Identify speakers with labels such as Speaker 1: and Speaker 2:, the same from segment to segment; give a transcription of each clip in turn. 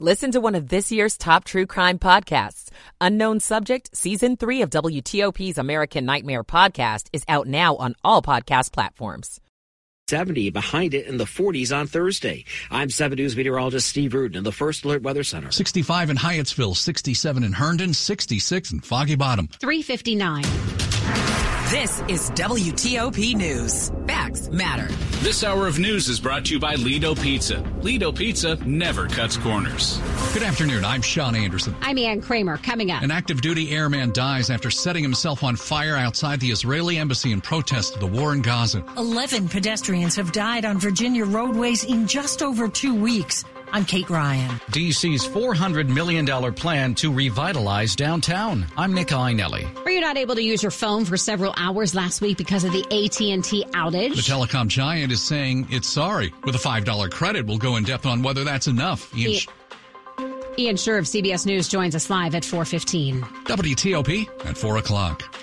Speaker 1: Listen to one of this year's top true crime podcasts. Unknown Subject, Season 3 of WTOP's American Nightmare podcast is out now on all podcast platforms.
Speaker 2: 70 behind it in the 40s on Thursday. I'm 7 News meteorologist Steve Rudin in the First Alert Weather Center.
Speaker 3: 65 in Hyattsville, 67 in Herndon, 66 in Foggy Bottom.
Speaker 4: 359.
Speaker 1: This is WTOP News. Facts matter.
Speaker 5: This hour of news is brought to you by Lido Pizza. Lido Pizza never cuts corners.
Speaker 3: Good afternoon. I'm Sean Anderson.
Speaker 4: I'm Ann Kramer. Coming up.
Speaker 3: An active duty airman dies after setting himself on fire outside the Israeli embassy in protest of the war in Gaza.
Speaker 6: 11 pedestrians have died on Virginia roadways in just over two weeks. I'm Kate Ryan.
Speaker 7: DC's $400 million plan to revitalize downtown. I'm Nick Iannelli.
Speaker 4: Were you not able to use your phone for several hours last week because of the AT&T outage?
Speaker 3: The telecom giant is saying it's sorry. With a $5 credit, we'll go in depth on whether that's enough.
Speaker 4: Ian, Sh- Ian Sherr of CBS News joins us live at 415.
Speaker 3: WTOP at 4 o'clock.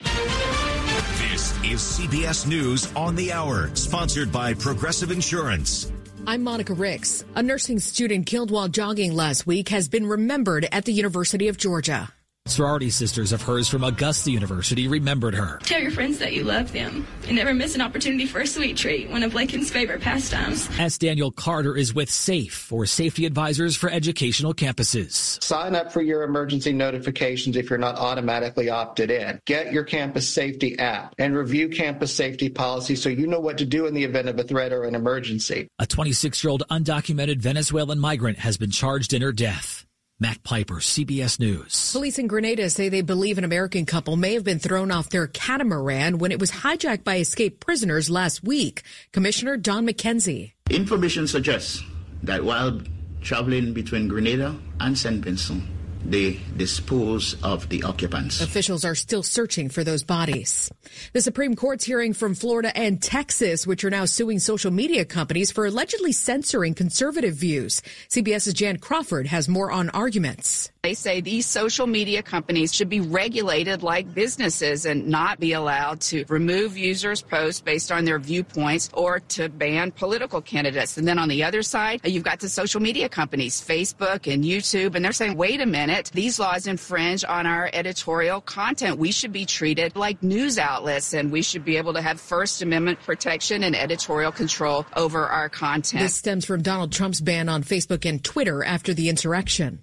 Speaker 8: This is CBS News on the Hour, sponsored by Progressive Insurance.
Speaker 9: I'm Monica Ricks. A nursing student killed while jogging last week has been remembered at the University of Georgia.
Speaker 10: Sorority sisters of hers from Augusta University remembered her.
Speaker 11: Tell your friends that you love them and never miss an opportunity for a sweet treat, one of Lincoln's favorite pastimes.
Speaker 10: S. Daniel Carter is with SAFE, or Safety Advisors for Educational Campuses.
Speaker 12: Sign up for your emergency notifications if you're not automatically opted in. Get your campus safety app and review campus safety policy so you know what to do in the event of a threat or an emergency.
Speaker 10: A 26 year old undocumented Venezuelan migrant has been charged in her death. Mac Piper, CBS News.
Speaker 9: Police in Grenada say they believe an American couple may have been thrown off their catamaran when it was hijacked by escaped prisoners last week. Commissioner Don McKenzie.
Speaker 13: Information suggests that while traveling between Grenada and St. Vincent, they dispose of the occupants.
Speaker 9: Officials are still searching for those bodies. The Supreme Court's hearing from Florida and Texas, which are now suing social media companies for allegedly censoring conservative views. CBS's Jan Crawford has more on arguments.
Speaker 14: They say these social media companies should be regulated like businesses and not be allowed to remove users' posts based on their viewpoints or to ban political candidates. And then on the other side, you've got the social media companies, Facebook and YouTube, and they're saying, wait a minute, these laws infringe on our editorial content. We should be treated like news outlets and we should be able to have First Amendment protection and editorial control over our content.
Speaker 9: This stems from Donald Trump's ban on Facebook and Twitter after the insurrection.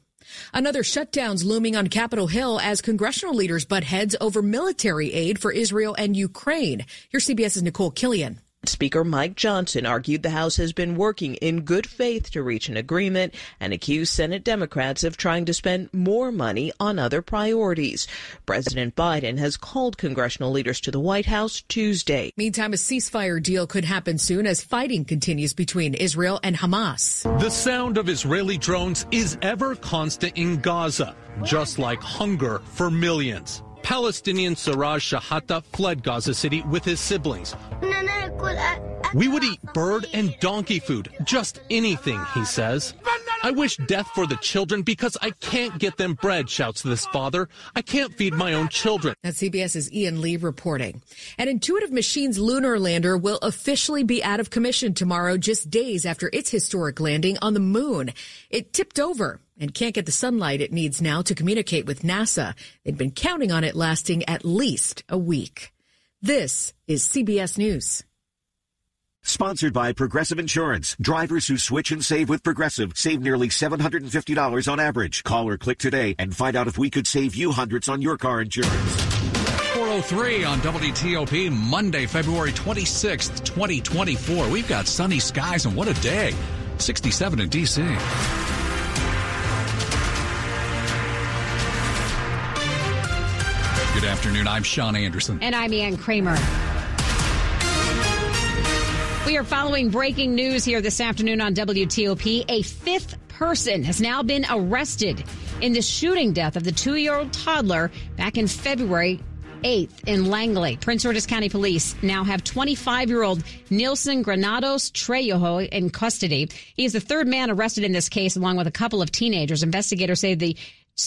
Speaker 9: Another shutdowns looming on Capitol Hill as congressional leaders butt heads over military aid for Israel and Ukraine. Here's CBS's Nicole Killion.
Speaker 15: Speaker Mike Johnson argued the House has been working in good faith to reach an agreement and accused Senate Democrats of trying to spend more money on other priorities. President Biden has called congressional leaders to the White House Tuesday.
Speaker 9: Meantime, a ceasefire deal could happen soon as fighting continues between Israel and Hamas.
Speaker 16: The sound of Israeli drones is ever constant in Gaza, just like hunger for millions. Palestinian Siraj Shahata fled Gaza City with his siblings. We would eat bird and donkey food, just anything, he says. I wish death for the children because I can't get them bread, shouts this father. I can't feed my own children.
Speaker 9: That's CBS's Ian Lee reporting. An Intuitive Machines lunar lander will officially be out of commission tomorrow, just days after its historic landing on the moon. It tipped over and can't get the sunlight it needs now to communicate with NASA. They'd been counting on it lasting at least a week. This is CBS News.
Speaker 8: Sponsored by Progressive Insurance. Drivers who switch and save with Progressive save nearly $750 on average. Call or click today and find out if we could save you hundreds on your car insurance.
Speaker 3: 403 on WTOP, Monday, February 26th, 2024. We've got sunny skies and what a day. 67 in D.C. Good afternoon. I'm Sean Anderson.
Speaker 4: And I'm Ann Kramer. We are following breaking news here this afternoon on WTOP. A fifth person has now been arrested in the shooting death of the two year old toddler back in February 8th in Langley. Prince George's County Police now have 25 year old Nilson Granados Trejo in custody. He is the third man arrested in this case, along with a couple of teenagers. Investigators say the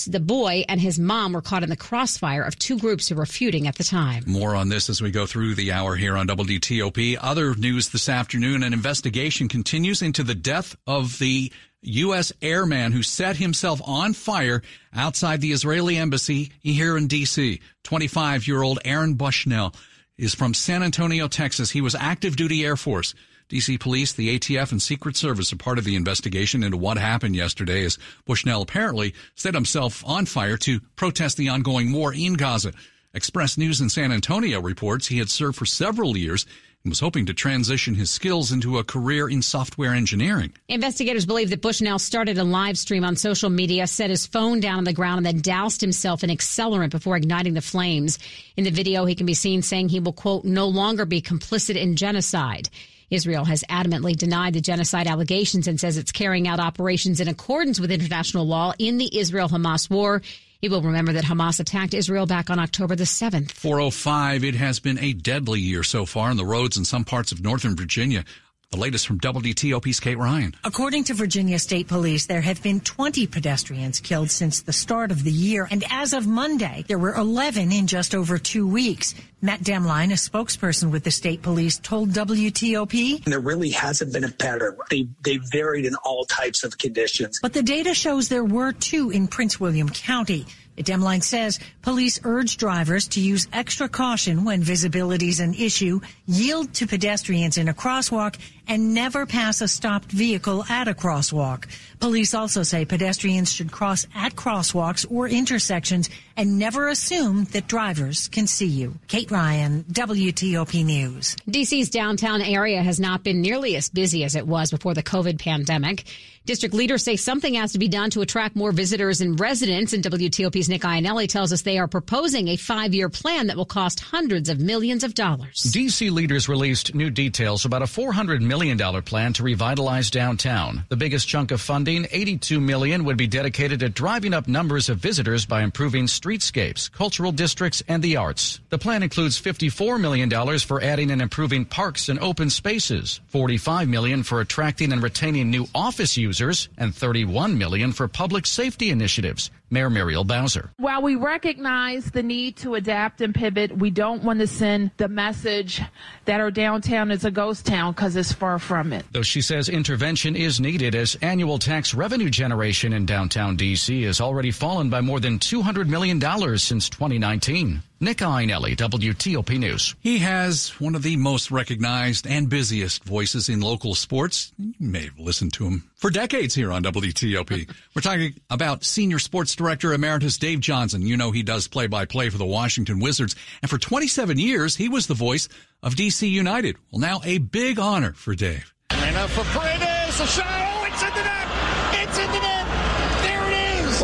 Speaker 4: the boy and his mom were caught in the crossfire of two groups who were feuding at the time.
Speaker 3: More on this as we go through the hour here on WTOP. Other news this afternoon, an investigation continues into the death of the U.S. airman who set himself on fire outside the Israeli embassy here in D.C. 25 year old Aaron Bushnell is from San Antonio, Texas. He was active duty Air Force. DC police, the ATF, and Secret Service are part of the investigation into what happened yesterday as Bushnell apparently set himself on fire to protest the ongoing war in Gaza. Express News in San Antonio reports he had served for several years and was hoping to transition his skills into a career in software engineering.
Speaker 4: Investigators believe that Bushnell started a live stream on social media, set his phone down on the ground, and then doused himself in accelerant before igniting the flames. In the video, he can be seen saying he will, quote, no longer be complicit in genocide. Israel has adamantly denied the genocide allegations and says it's carrying out operations in accordance with international law in the Israel Hamas war. He will remember that Hamas attacked Israel back on October the 7th.
Speaker 3: 405. It has been a deadly year so far on the roads in some parts of northern Virginia. The latest from WTOP's Kate Ryan.
Speaker 6: According to Virginia State Police, there have been 20 pedestrians killed since the start of the year. And as of Monday, there were 11 in just over two weeks. Matt Demline, a spokesperson with the state police, told WTOP.
Speaker 17: There really hasn't been a pattern. They, they varied in all types of conditions.
Speaker 6: But the data shows there were two in Prince William County. Demline says police urge drivers to use extra caution when visibility is an issue, yield to pedestrians in a crosswalk, and never pass a stopped vehicle at a crosswalk. Police also say pedestrians should cross at crosswalks or intersections and never assume that drivers can see you. Kate Ryan, WTOP News.
Speaker 4: DC's downtown area has not been nearly as busy as it was before the COVID pandemic. District leaders say something has to be done to attract more visitors and residents. And WTOP's Nick Iannelli tells us they are proposing a five year plan that will cost hundreds of millions of dollars.
Speaker 7: DC leaders released new details about a $400 million plan to revitalize downtown. The biggest chunk of funding, $82 million, would be dedicated to driving up numbers of visitors by improving streetscapes, cultural districts, and the arts. The plan includes $54 million for adding and improving parks and open spaces, 45 million for attracting and retaining new office users, and 31 million for public safety initiatives. Mayor Muriel Bowser.
Speaker 18: While we recognize the need to adapt and pivot, we don't want to send the message that our downtown is a ghost town because it's far from it.
Speaker 7: Though she says intervention is needed as annual tax revenue generation in downtown D.C. has already fallen by more than $200 million since 2019. Nick Iannelli, WTOP News.
Speaker 3: He has one of the most recognized and busiest voices in local sports. You may have listened to him for decades here on WTOP. We're talking about Senior Sports Director Emeritus Dave Johnson. You know he does play by play for the Washington Wizards. And for 27 years, he was the voice of DC United. Well, now a big honor for Dave.
Speaker 19: Enough for Paredes. A shot. Oh, it's in the net. It's in the net.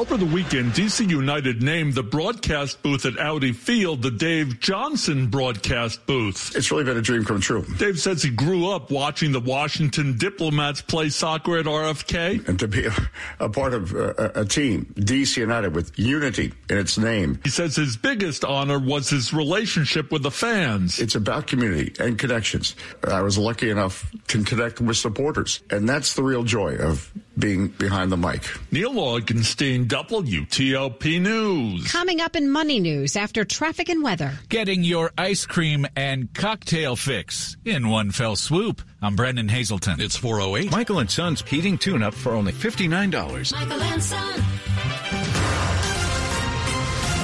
Speaker 20: Over the weekend, DC United named the broadcast booth at Audi Field the Dave Johnson broadcast booth.
Speaker 21: It's really been a dream come true.
Speaker 20: Dave says he grew up watching the Washington Diplomats play soccer at RFK.
Speaker 21: And to be a, a part of uh, a, a team, DC United, with unity in its name.
Speaker 20: He says his biggest honor was his relationship with the fans.
Speaker 21: It's about community and connections. I was lucky enough to connect with supporters, and that's the real joy of being behind the mic.
Speaker 20: Neil Augenstein, WTOP News.
Speaker 4: Coming up in Money News after traffic and weather.
Speaker 22: Getting your ice cream and cocktail fix in one fell swoop. I'm Brennan Haselton.
Speaker 3: It's 408.
Speaker 22: Michael and Son's heating tune up for only $59.
Speaker 23: Michael and Son.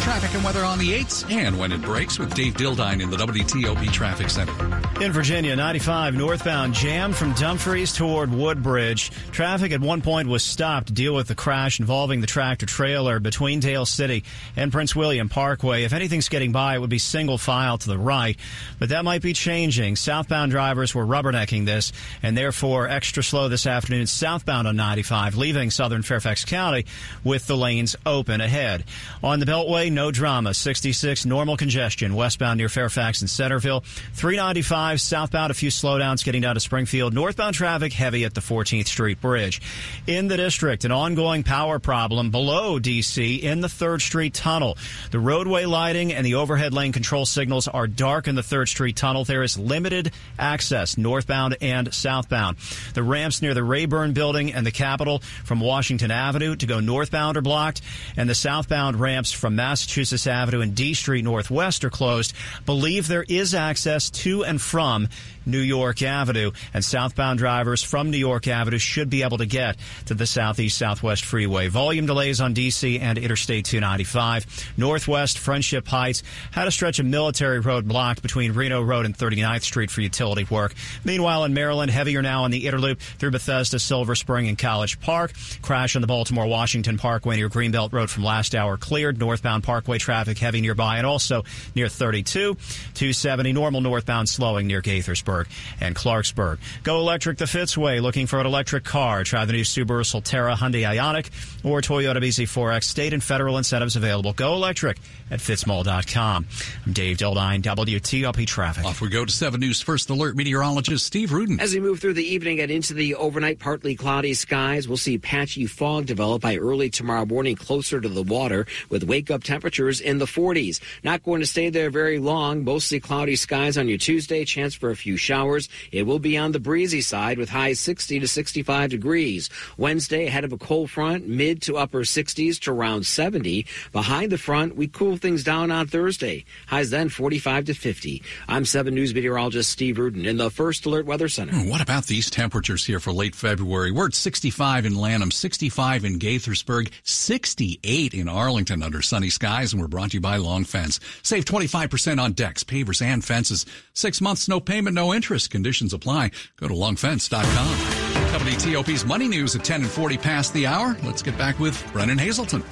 Speaker 3: Traffic and weather on the 8s and when it breaks with Dave Dildine in the WTOP Traffic Center.
Speaker 24: In Virginia, 95 northbound jammed from Dumfries toward Woodbridge. Traffic at one point was stopped to deal with the crash involving the tractor trailer between Dale City and Prince William Parkway. If anything's getting by, it would be single file to the right, but that might be changing. Southbound drivers were rubbernecking this and therefore extra slow this afternoon southbound on 95, leaving southern Fairfax County with the lanes open ahead. On the Beltway, no drama. 66 normal congestion westbound near Fairfax and Centreville. 395 southbound, a few slowdowns getting down to Springfield. Northbound traffic heavy at the 14th Street Bridge. In the district, an ongoing power problem below DC in the 3rd Street Tunnel. The roadway lighting and the overhead lane control signals are dark in the 3rd Street Tunnel. There is limited access northbound and southbound. The ramps near the Rayburn Building and the Capitol from Washington Avenue to go northbound are blocked, and the southbound ramps from Massachusetts Massachusetts Avenue and D Street Northwest are closed. Believe there is access to and from New York Avenue. And southbound drivers from New York Avenue should be able to get to the Southeast Southwest Freeway. Volume delays on DC and Interstate 295. Northwest Friendship Heights had a stretch of military road blocked between Reno Road and 39th Street for utility work. Meanwhile, in Maryland, heavier now on the inner loop through Bethesda, Silver Spring, and College Park. Crash on the Baltimore Washington Parkway near Greenbelt Road from last hour cleared. Northbound Parkway traffic heavy nearby and also near 32. 270 normal northbound slowing near Gaithersburg and Clarksburg. Go electric the Fitzway. Looking for an electric car? Try the new Subaru Solterra Hyundai Ioniq or Toyota BZ4X. State and federal incentives available. Go electric at fitzmall.com. I'm Dave Dildine, WTOP Traffic.
Speaker 3: Off we go to 7 News First Alert meteorologist Steve Rudin.
Speaker 25: As we move through the evening and into the overnight partly cloudy skies, we'll see patchy fog develop by early tomorrow morning closer to the water with wake up temperatures in the 40s. Not going to stay there very long. Mostly cloudy skies on your Tuesday, chance for a few showers. It will be on the breezy side with highs 60 to 65 degrees. Wednesday, ahead of a cold front, mid to upper 60s to around 70. Behind the front, we cool things down on Thursday. Highs then 45 to 50. I'm 7 News meteorologist Steve Rudin in the First Alert Weather Center.
Speaker 3: Hmm, what about these temperatures here for late February? We're at 65 in Lanham, 65 in Gaithersburg, 68 in Arlington under sunny skies, and we're brought to you by Long Fence. Save 25% on decks, pavers, and fences. Six months, no payment, no interest. Conditions apply. Go to longfence.com. Company TOP's money news at 10 and 40 past the hour. Let's get back with Brennan Haselton.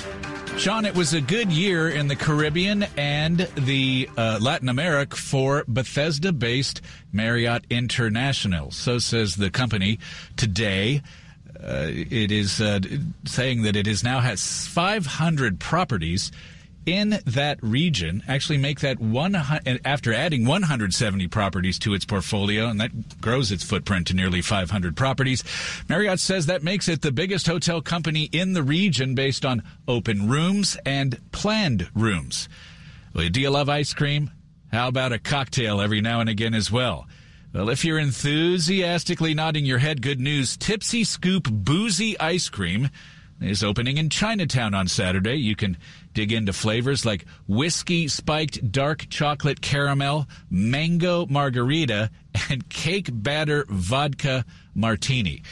Speaker 22: Sean, it was a good year in the Caribbean and the uh, Latin America for Bethesda based Marriott International. So says the company today. Uh, it is uh, saying that it is now has 500 properties in that region actually make that one after adding 170 properties to its portfolio and that grows its footprint to nearly 500 properties marriott says that makes it the biggest hotel company in the region based on open rooms and planned rooms well, do you love ice cream how about a cocktail every now and again as well well, if you're enthusiastically nodding your head, good news. Tipsy Scoop Boozy Ice Cream is opening in Chinatown on Saturday. You can dig into flavors like whiskey spiked dark chocolate caramel, mango margarita, and cake batter vodka martini.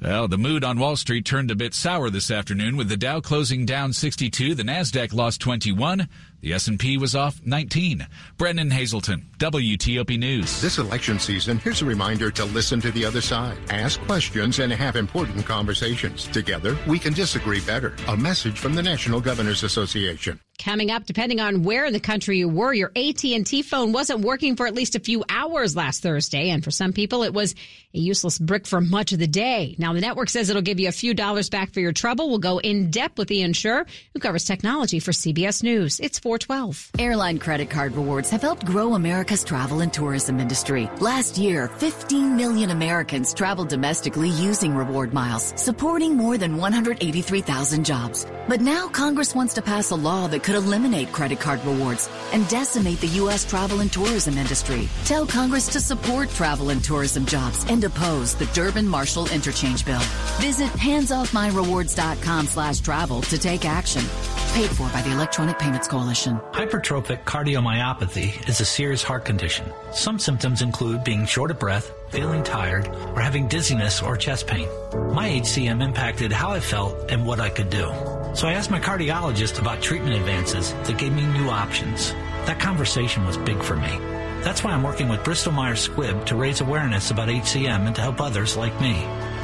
Speaker 22: Well, the mood on Wall Street turned a bit sour this afternoon with the Dow closing down 62, the Nasdaq lost 21, the S&P was off 19. Brennan Haselton, WTOP News.
Speaker 26: This election season, here's a reminder to listen to the other side. Ask questions and have important conversations. Together, we can disagree better. A message from the National Governors Association.
Speaker 4: Coming up, depending on where in the country you were, your AT&T phone wasn't working for at least a few hours last Thursday, and for some people, it was a useless brick for much of the day. Now, the network says it'll give you a few dollars back for your trouble. We'll go in depth with Ian Sherr, who covers technology for CBS News. It's 412.
Speaker 27: Airline credit card rewards have helped grow America's travel and tourism industry. Last year, 15 million Americans traveled domestically using reward miles, supporting more than 183,000 jobs. But now Congress wants to pass a law that could eliminate credit card rewards and decimate the U.S. travel and tourism industry. Tell Congress to support travel and tourism jobs and oppose the Durbin-Marshall interchange bill. Visit handsoffmyrewards.com slash travel to take action. Paid for by the Electronic Payments Coalition.
Speaker 23: Hypertrophic cardiomyopathy is a serious heart condition. Some symptoms include being short of breath, feeling tired, or having dizziness or chest pain. My HCM impacted how I felt and what I could do. So I asked my cardiologist about treatment advances that gave me new options. That conversation was big for me. That's why I'm working with Bristol Myers Squibb to raise awareness about HCM and to help others like me.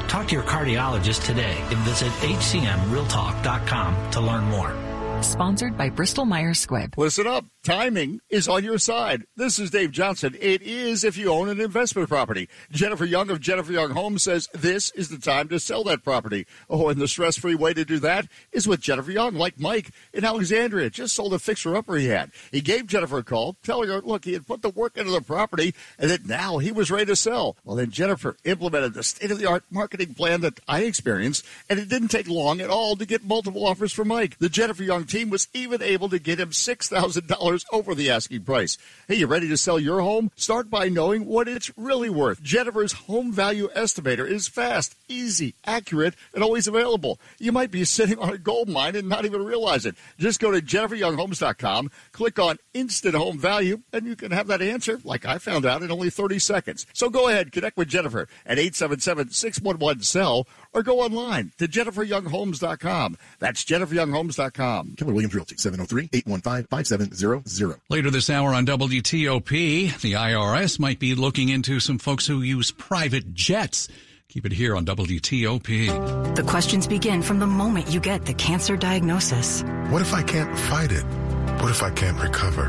Speaker 23: Talk to your cardiologist today and visit hcmrealtalk.com to learn more.
Speaker 27: Sponsored by Bristol Myers Squibb.
Speaker 28: Listen up. Timing is on your side. This is Dave Johnson. It is if you own an investment property. Jennifer Young of Jennifer Young Homes says this is the time to sell that property. Oh, and the stress free way to do that is with Jennifer Young, like Mike in Alexandria. Just sold a fixer upper he had. He gave Jennifer a call, telling her, look, he had put the work into the property and that now he was ready to sell. Well, then Jennifer implemented the state of the art marketing plan that I experienced, and it didn't take long at all to get multiple offers from Mike. The Jennifer Young team was even able to get him $6,000 over the asking price. Hey, you ready to sell your home? Start by knowing what it's really worth. Jennifer's home value estimator is fast, easy, accurate, and always available. You might be sitting on a gold mine and not even realize it. Just go to jenniferyounghomes.com, click on instant home value, and you can have that answer, like I found out, in only 30 seconds. So go ahead, connect with Jennifer at 877 611 SELL or go online to jenniferyounghomes.com. That's jenniferyounghomes.com.
Speaker 29: Keller Williams Realty, 703-815-5700.
Speaker 3: Later this hour on WTOP, the IRS might be looking into some folks who use private jets. Keep it here on WTOP.
Speaker 30: The questions begin from the moment you get the cancer diagnosis.
Speaker 31: What if I can't fight it? What if I can't recover?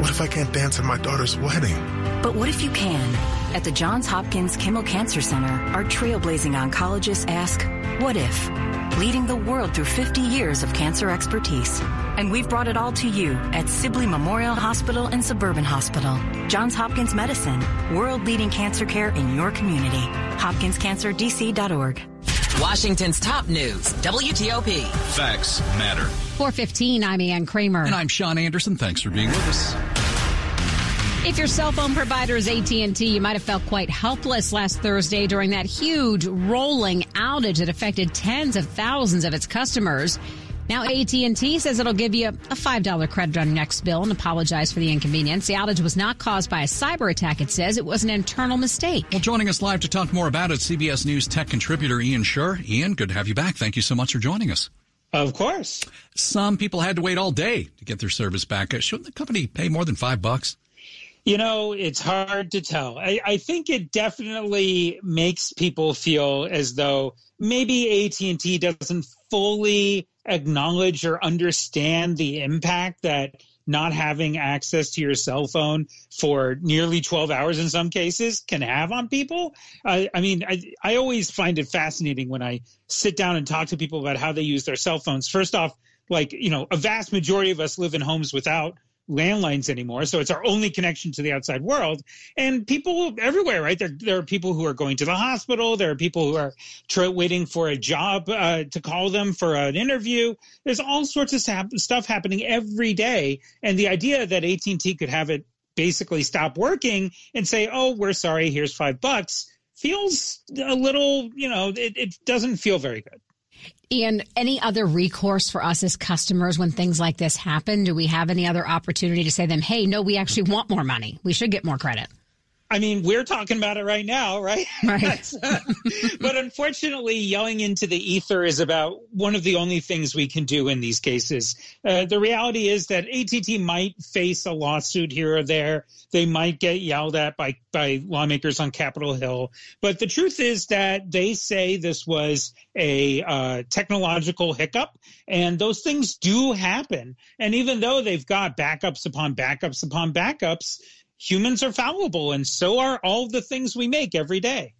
Speaker 31: What if I can't dance at my daughter's wedding?
Speaker 30: But what if you can? At the Johns Hopkins Kimmel Cancer Center, our trailblazing oncologists ask, What if? Leading the world through 50 years of cancer expertise. And we've brought it all to you at Sibley Memorial Hospital and Suburban Hospital. Johns Hopkins Medicine, world leading cancer care in your community. HopkinsCancerDC.org.
Speaker 32: Washington's top news, WTOP.
Speaker 3: Facts matter.
Speaker 4: 415, I'm Ann Kramer.
Speaker 3: And I'm Sean Anderson. Thanks for being with us.
Speaker 4: If your cell phone provider is AT&T, you might have felt quite helpless last Thursday during that huge rolling outage that affected tens of thousands of its customers. Now AT&T says it'll give you a $5 credit on your next bill and apologize for the inconvenience. The outage was not caused by a cyber attack, it says. It was an internal mistake.
Speaker 3: Well, joining us live to talk more about it, CBS News tech contributor Ian Sherr. Ian, good to have you back. Thank you so much for joining us.
Speaker 33: Of course.
Speaker 3: Some people had to wait all day to get their service back. Shouldn't the company pay more than five bucks?
Speaker 33: You know, it's hard to tell. I, I, think it definitely makes people feel as though maybe AT&T doesn't fully acknowledge or understand the impact that not having access to your cell phone for nearly 12 hours in some cases can have on people. I mean, I, I always find it fascinating when I sit down and talk to people about how they use their cell phones. First off, like, you know, a vast majority of us live in homes without landlines anymore. So it's our only connection to the outside world. And people everywhere, right? There, there are people who are going to the hospital. There are people who are tra- waiting for a job uh, to call them for an interview. There's all sorts of stuff happening every day. And the idea that AT&T could have it basically stop working and say, oh, we're sorry, here's five bucks feels a little, you know, it, it doesn't feel very good.
Speaker 4: Ian, any other recourse for us as customers when things like this happen? Do we have any other opportunity to say to them, hey, no, we actually want more money. We should get more credit?
Speaker 33: I mean, we're talking about it right now, right?
Speaker 4: Right.
Speaker 33: uh, but unfortunately, yelling into the ether is about one of the only things we can do in these cases. Uh, the reality is that ATT might face a lawsuit here or there. They might get yelled at by, by lawmakers on Capitol Hill. But the truth is that they say this was a uh, technological hiccup, and those things do happen. And even though they've got backups upon backups upon backups, humans are fallible, and so are all the things we make every day.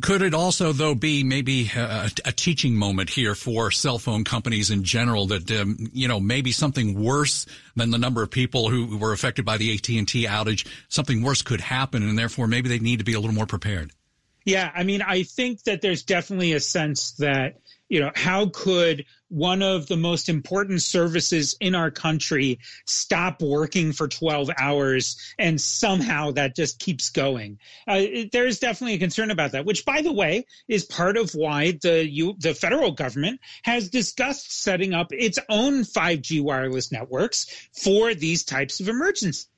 Speaker 3: Could it also, though, be maybe a, a, teaching moment here for cell phone companies in general that, um, you know, maybe something worse than the number of people who were affected by the AT&T outage, something worse could happen, and therefore maybe they need to be a little more prepared?
Speaker 33: Yeah, I mean, I think that there's definitely a sense that you know, how could one of the most important services in our country stop working for 12 hours and somehow that just keeps going? Uh, there's definitely a concern about that, which, by the way, is part of why the you, the federal government has discussed setting up its own 5G wireless networks for these types of emergencies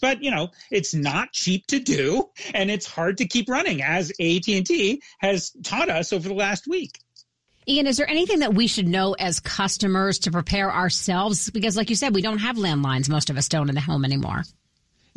Speaker 33: but you know it's not cheap to do and it's hard to keep running as AT&T has taught us over the last week
Speaker 4: Ian, is there anything that we should know as customers to prepare ourselves? Because, like you said, we don't have landlines. Most of us don't in the home anymore.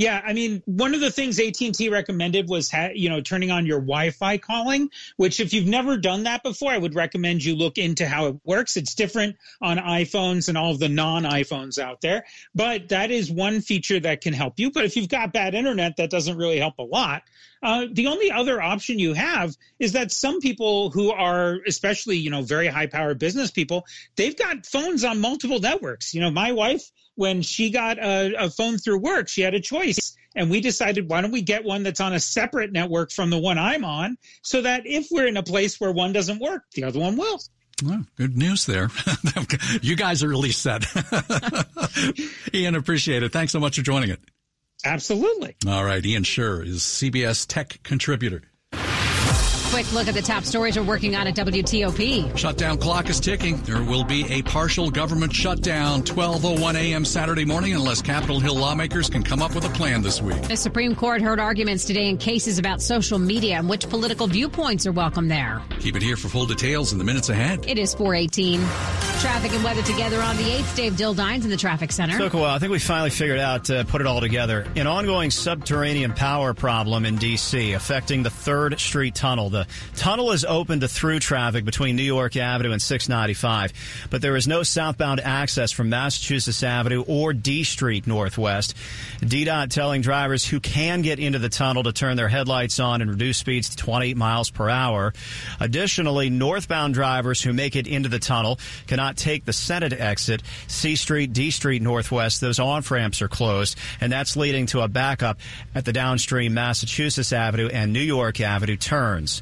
Speaker 33: Yeah, I mean, one of the things AT&T recommended was, ha- you know, turning on your Wi-Fi calling, which if you've never done that before, I would recommend you look into how it works. It's different on iPhones and all of the non-iPhones out there, but that is one feature that can help you. But if you've got bad internet, that doesn't really help a lot. Uh, the only other option you have is that some people who are, especially, you know, very high power business people, they've got phones on multiple networks. You know, my wife when she got a, a phone through work, she had a choice. And we decided, why don't we get one that's on a separate network from the one I'm on so that if we're in a place where one doesn't work, the other one will.
Speaker 3: Well, good news there. you guys are really set. Ian, appreciate it. Thanks so much for joining it.
Speaker 33: Absolutely.
Speaker 3: All right. Ian Sherr is CBS tech contributor.
Speaker 4: Quick look at the top stories we're working on at WTOP.
Speaker 3: Shutdown clock is ticking. There will be a partial government shutdown 12:01 a.m. Saturday morning unless Capitol Hill lawmakers can come up with a plan this week.
Speaker 4: The Supreme Court heard arguments today in cases about social media and which political viewpoints are welcome there.
Speaker 3: Keep it here for full details in the minutes ahead.
Speaker 4: It is 418. Traffic and weather together on the 8th. Dave Dildines in the traffic center.
Speaker 24: Took a while. I think we finally figured out to put it all together. An ongoing subterranean power problem in D.C. affecting the 3rd Street Tunnel. The tunnel is open to through traffic between New York Avenue and 695, but there is no southbound access from Massachusetts Avenue or D Street Northwest. DDOT telling drivers who can get into the tunnel to turn their headlights on and reduce speeds to 20 miles per hour. Additionally, northbound drivers who make it into the tunnel cannot take the Senate exit, C Street, D Street Northwest. Those on ramps are closed, and that's leading to a backup at the downstream Massachusetts Avenue and New York Avenue turns.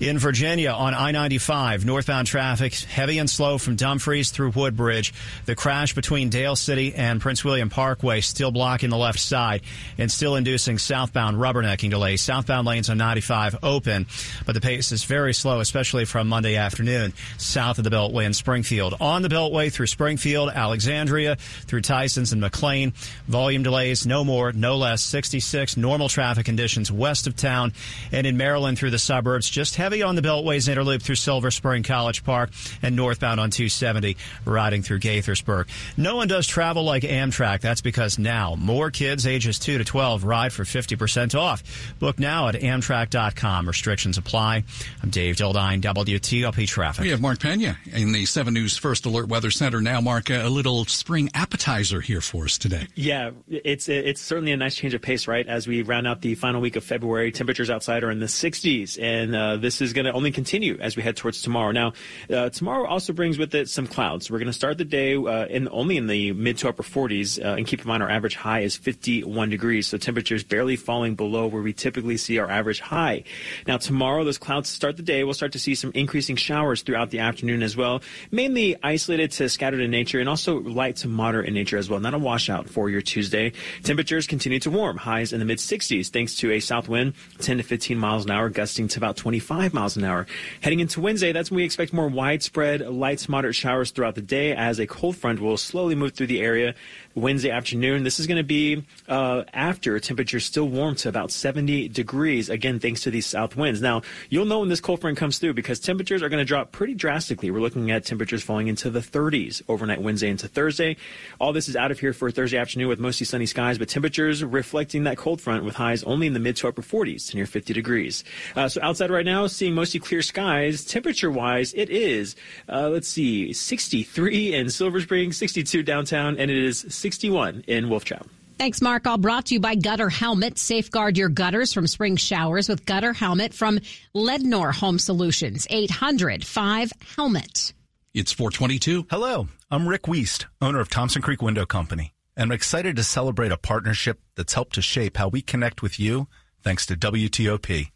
Speaker 24: In Virginia on I 95, northbound traffic heavy and slow from Dumfries through Woodbridge. The crash between Dale City and Prince William Parkway still blocking the left side and still inducing southbound rubbernecking delays. Southbound lanes on 95 open, but the pace is very slow, especially from Monday afternoon south of the Beltway in Springfield. On the Beltway through Springfield, Alexandria, through Tysons and McLean. Volume delays, no more, no less. 66 normal traffic conditions west of town and in Maryland through the suburbs. Just heavy on the Beltway's inner loop through Silver Spring College Park and northbound on 270 riding through Gaithersburg. No one does travel like Amtrak. That's because now more kids ages 2 to 12 ride for 50% off. Book now at Amtrak.com. Restrictions apply. I'm Dave Dildine, WTOP Traffic.
Speaker 3: We have Mark Pena in the 7 News First Alert Weather Center. Now, Mark, a little spring appetizer here for us today.
Speaker 34: Yeah, it's it's certainly a nice change of pace, right? As we round out the final week of February, temperatures outside are in the 60s, and uh, this is going to only continue as we head towards tomorrow. Now, uh, tomorrow also brings with it some clouds. We're going to start the day uh, in only in the mid to upper 40s, uh, and keep in mind our average high is 51 degrees, so temperatures barely falling below where we typically see our average high. Now, tomorrow those clouds start the day. We'll start to see some increasing showers throughout the afternoon as well, mainly isolated to scattered in nature, and also light to moderate in nature as well. Not a washout for your Tuesday. Temperatures continue to warm, highs in the mid 60s, thanks to a south wind 10 to 15 miles an hour, gusting to about 25 miles an hour. Heading into Wednesday, that's when we expect more widespread light to moderate showers throughout the day as a cold front will slowly move through the area. Wednesday afternoon, this is going to be uh, after temperatures still warm to about 70 degrees, again, thanks to these south winds. Now, you'll know when this cold front comes through because temperatures are going to drop pretty drastically. We're looking at temperatures falling into the 30s overnight Wednesday into Thursday. All this is out of here for Thursday afternoon with mostly sunny skies, but temperatures reflecting that cold front with highs only in the mid to upper 40s to near 50 degrees. Uh, so outside right now, seeing mostly clear skies. Temperature wise, it is, uh, let's see, 63 in Silver Spring, 62 downtown, and it is 61 in Wolf Wolftrap.
Speaker 4: Thanks, Mark. All brought to you by Gutter Helmet. Safeguard your gutters from spring showers with Gutter Helmet from Lednor Home Solutions. 800 5 Helmet.
Speaker 3: It's 422.
Speaker 35: Hello, I'm Rick Wuest, owner of Thompson Creek Window Company, and I'm excited to celebrate a partnership that's helped to shape how we connect with you thanks to WTOP.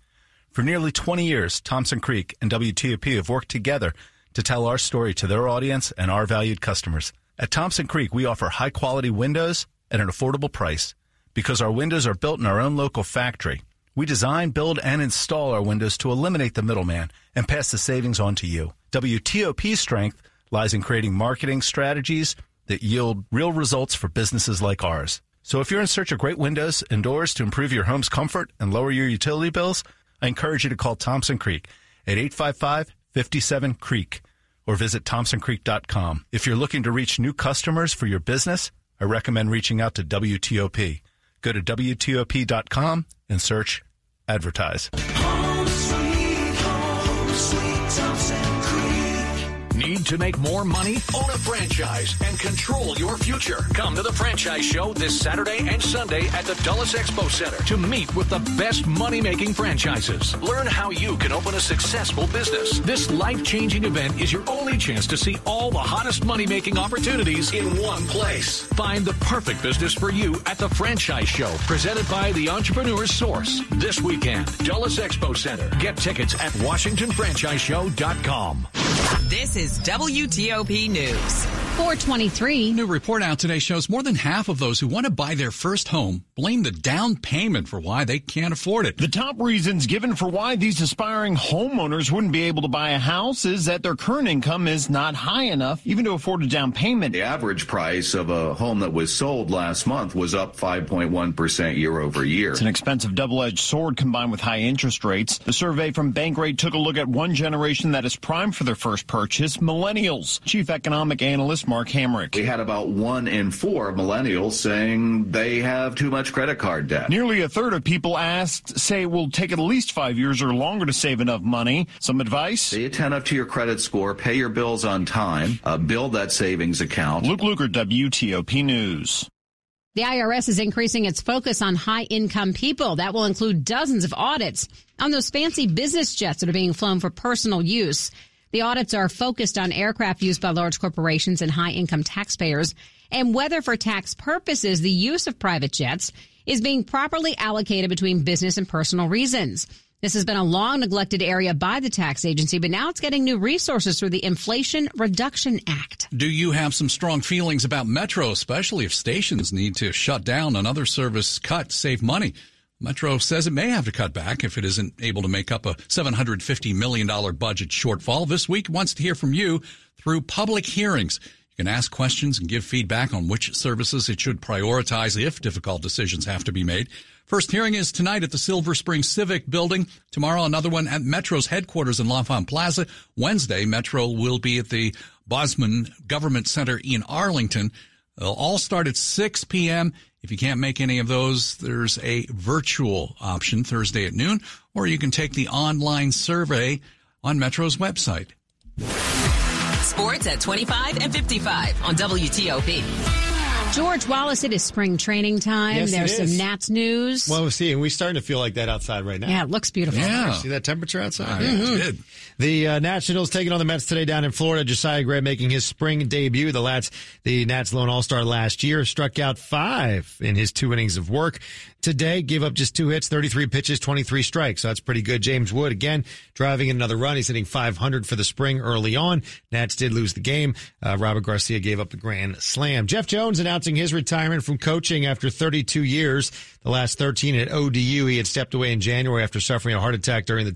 Speaker 35: For nearly 20 years, Thompson Creek and WTOP have worked together to tell our story to their audience and our valued customers. At Thompson Creek, we offer high quality windows at an affordable price because our windows are built in our own local factory. We design, build, and install our windows to eliminate the middleman and pass the savings on to you. WTOP's strength lies in creating marketing strategies that yield real results for businesses like ours. So if you're in search of great windows and doors to improve your home's comfort and lower your utility bills, I encourage you to call Thompson Creek at 855 57 Creek or visit thompsoncreek.com. If you're looking to reach new customers for your business, I recommend reaching out to WTOP. Go to WTOP.com and search advertise.
Speaker 29: Need to make more money? Own a franchise and control your future. Come to the Franchise Show this Saturday and Sunday at the Dulles Expo Center to meet with the best money making franchises. Learn how you can open a successful business. This life changing event is your only chance to see all the hottest money making opportunities in one place. Find the perfect business for you at the Franchise Show, presented by the Entrepreneur's Source. This weekend, Dulles Expo Center. Get tickets at WashingtonFranchiseShow.com.
Speaker 32: This is WTOP News.
Speaker 4: 423.
Speaker 3: New report out today shows more than half of those who want to buy their first home blame the down payment for why they can't afford it.
Speaker 36: The top reasons given for why these aspiring homeowners wouldn't be able to buy a house is that their current income is not high enough even to afford a down payment.
Speaker 37: The average price of a home that was sold last month was up 5.1% year over year.
Speaker 36: It's an expensive double-edged sword combined with high interest rates. The survey from Bankrate took a look at one generation that is primed for their first purchase, millennials. Chief economic analyst Mark Hamrick.
Speaker 37: We had about one in four millennials saying they have too much credit card debt.
Speaker 36: Nearly a third of people asked say it will take at least five years or longer to save enough money. Some advice?
Speaker 37: Stay attentive to your credit score, pay your bills on time, uh, build that savings account.
Speaker 36: Luke Lukert, WTOP News.
Speaker 4: The IRS is increasing its focus on high income people. That will include dozens of audits on those fancy business jets that are being flown for personal use. The audits are focused on aircraft used by large corporations and high income taxpayers and whether for tax purposes the use of private jets is being properly allocated between business and personal reasons. This has been a long neglected area by the tax agency, but now it's getting new resources through the Inflation Reduction Act.
Speaker 3: Do you have some strong feelings about Metro, especially if stations need to shut down another service cut, save money? Metro says it may have to cut back if it isn't able to make up a $750 million budget shortfall. This week wants to hear from you through public hearings. You can ask questions and give feedback on which services it should prioritize if difficult decisions have to be made. First hearing is tonight at the Silver Spring Civic Building. Tomorrow, another one at Metro's headquarters in L'Enfant Plaza. Wednesday, Metro will be at the Bozman Government Center in Arlington. They'll all start at 6 p.m. If you can't make any of those, there's a virtual option Thursday at noon, or you can take the online survey on Metro's website.
Speaker 32: Sports at 25 and 55 on WTOP.
Speaker 4: George Wallace, it is spring training time.
Speaker 38: Yes,
Speaker 4: There's
Speaker 38: it
Speaker 4: some. Nats news.
Speaker 38: Well, we're seeing we're starting to feel like that outside right now.
Speaker 4: Yeah, it looks beautiful.
Speaker 38: Yeah, see that temperature outside. Yeah, it's good. The uh, Nationals taking on the Mets today down in Florida. Josiah Gray making his spring debut. The Nats, the Nats lone All Star last year, struck out five in his two innings of work. Today, gave up just two hits, 33 pitches, 23 strikes. So that's pretty good. James Wood again driving in another run. He's hitting 500 for the spring early on. Nats did lose the game. Uh, Robert Garcia gave up the grand slam. Jeff Jones announcing his retirement from coaching after 32 years. The last 13 at ODU. He had stepped away in January after suffering a heart attack during the